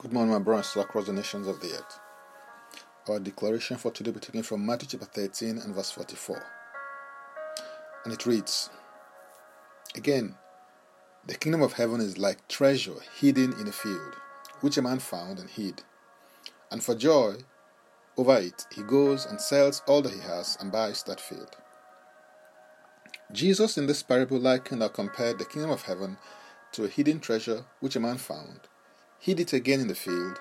Good morning, my brothers across the nations of the earth. Our declaration for today will be taken from Matthew chapter 13 and verse 44. And it reads Again, the kingdom of heaven is like treasure hidden in a field, which a man found and hid. And for joy over it, he goes and sells all that he has and buys that field. Jesus in this parable likened or compared the kingdom of heaven to a hidden treasure which a man found hid it again in the field,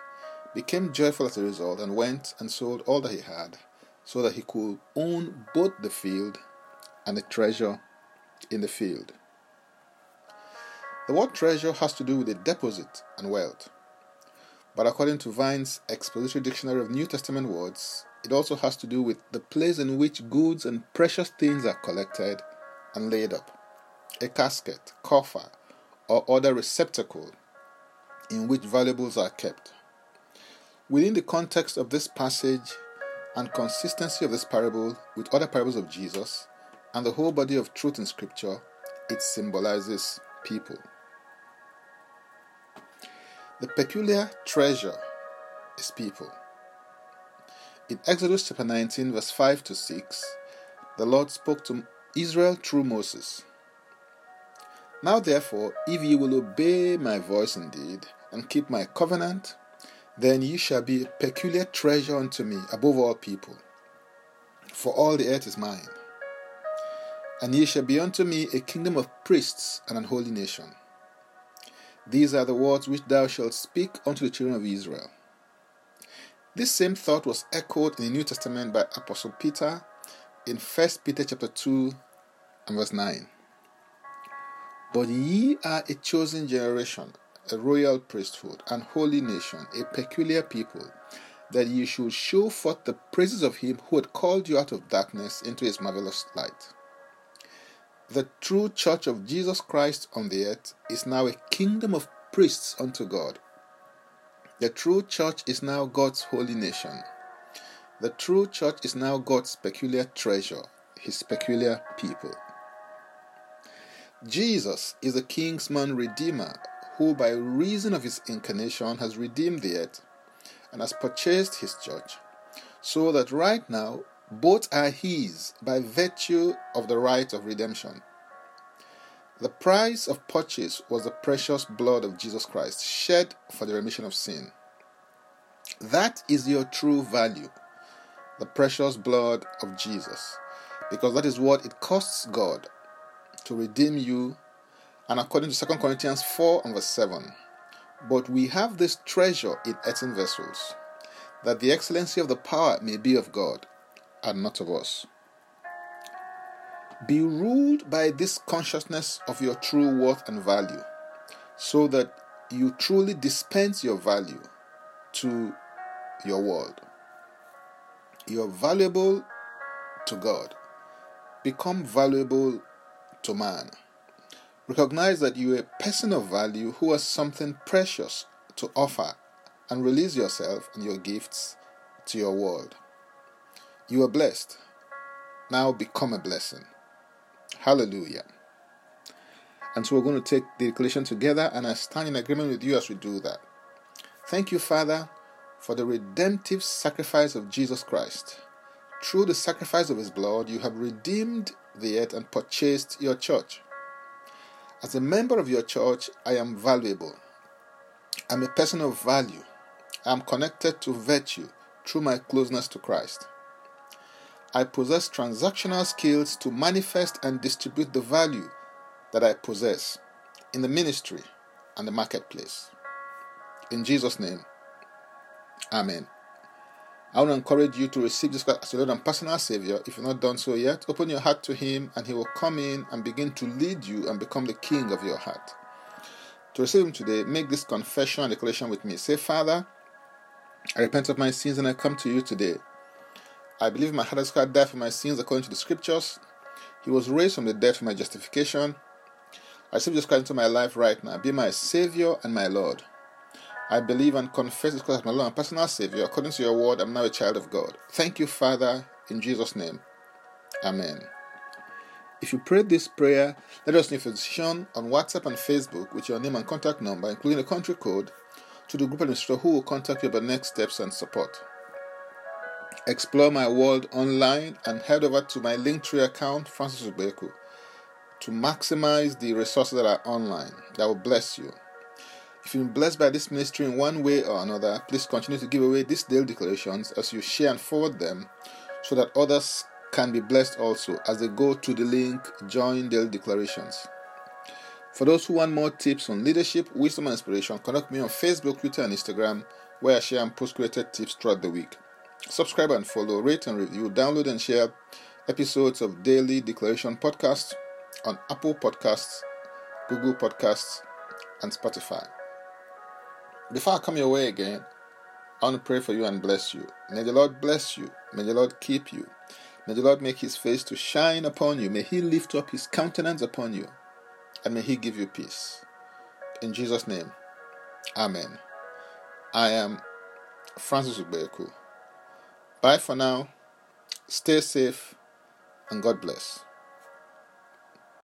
became joyful as a result, and went and sold all that he had, so that he could own both the field and the treasure in the field. The word treasure has to do with a deposit and wealth. But according to Vine's Expository Dictionary of New Testament words, it also has to do with the place in which goods and precious things are collected and laid up. A casket, coffer, or other receptacle in which valuables are kept. Within the context of this passage and consistency of this parable with other parables of Jesus and the whole body of truth in Scripture, it symbolizes people. The peculiar treasure is people. In Exodus chapter 19, verse 5 to 6, the Lord spoke to Israel through Moses. Now, therefore, if ye will obey my voice indeed, and keep my covenant, then ye shall be a peculiar treasure unto me above all people. For all the earth is mine. And ye shall be unto me a kingdom of priests and an holy nation. These are the words which thou shalt speak unto the children of Israel. This same thought was echoed in the New Testament by Apostle Peter in 1 Peter chapter 2 and verse 9. But ye are a chosen generation, a royal priesthood, and holy nation, a peculiar people, that ye should show forth the praises of him who had called you out of darkness into his marvelous light. The true church of Jesus Christ on the earth is now a kingdom of priests unto God. The true church is now God's holy nation. The true church is now God's peculiar treasure, his peculiar people. Jesus is the kinsman redeemer who by reason of his incarnation has redeemed the earth and has purchased his church, so that right now both are his by virtue of the right of redemption. The price of purchase was the precious blood of Jesus Christ shed for the remission of sin. That is your true value, the precious blood of Jesus, because that is what it costs God to redeem you and according to 2 Corinthians 4 and verse 7. But we have this treasure in earthen vessels, that the excellency of the power may be of God and not of us. Be ruled by this consciousness of your true worth and value, so that you truly dispense your value to your world. You're valuable to God. Become valuable to man. Recognize that you are a person of value who has something precious to offer and release yourself and your gifts to your world. You are blessed. Now become a blessing. Hallelujah. And so we're going to take the declaration together, and I stand in agreement with you as we do that. Thank you, Father, for the redemptive sacrifice of Jesus Christ. Through the sacrifice of his blood, you have redeemed the earth and purchased your church. As a member of your church, I am valuable. I'm a person of value. I'm connected to virtue through my closeness to Christ. I possess transactional skills to manifest and distribute the value that I possess in the ministry and the marketplace. In Jesus' name, Amen. I want to encourage you to receive Jesus Christ as your Lord and personal Savior. If you've not done so yet, open your heart to Him and He will come in and begin to lead you and become the King of your heart. To receive Him today, make this confession and declaration with me. Say, Father, I repent of my sins and I come to you today. I believe my heart has Christ died for my sins according to the Scriptures. He was raised from the dead for my justification. I receive Jesus Christ into my life right now. Be my Savior and my Lord. I believe and confess this Christ as my Lord and personal Savior. According to your word, I'm now a child of God. Thank you, Father, in Jesus' name. Amen. If you prayed this prayer, let us know if it's shown on WhatsApp and Facebook with your name and contact number, including the country code, to the group administrator who will contact you about next steps and support. Explore my world online and head over to my Linktree account, Francis Ubeku, to maximize the resources that are online that will bless you. If you've been blessed by this ministry in one way or another, please continue to give away these daily declarations as you share and forward them so that others can be blessed also as they go to the link Join Daily Declarations. For those who want more tips on leadership, wisdom, and inspiration, connect me on Facebook, Twitter, and Instagram, where I share and post created tips throughout the week. Subscribe and follow, rate and review, download and share episodes of Daily Declaration Podcast on Apple Podcasts, Google Podcasts, and Spotify. Before I come your way again, I want to pray for you and bless you. May the Lord bless you. May the Lord keep you. May the Lord make his face to shine upon you. May he lift up his countenance upon you. And may he give you peace. In Jesus' name, Amen. I am Francis Ubeku. Bye for now. Stay safe and God bless.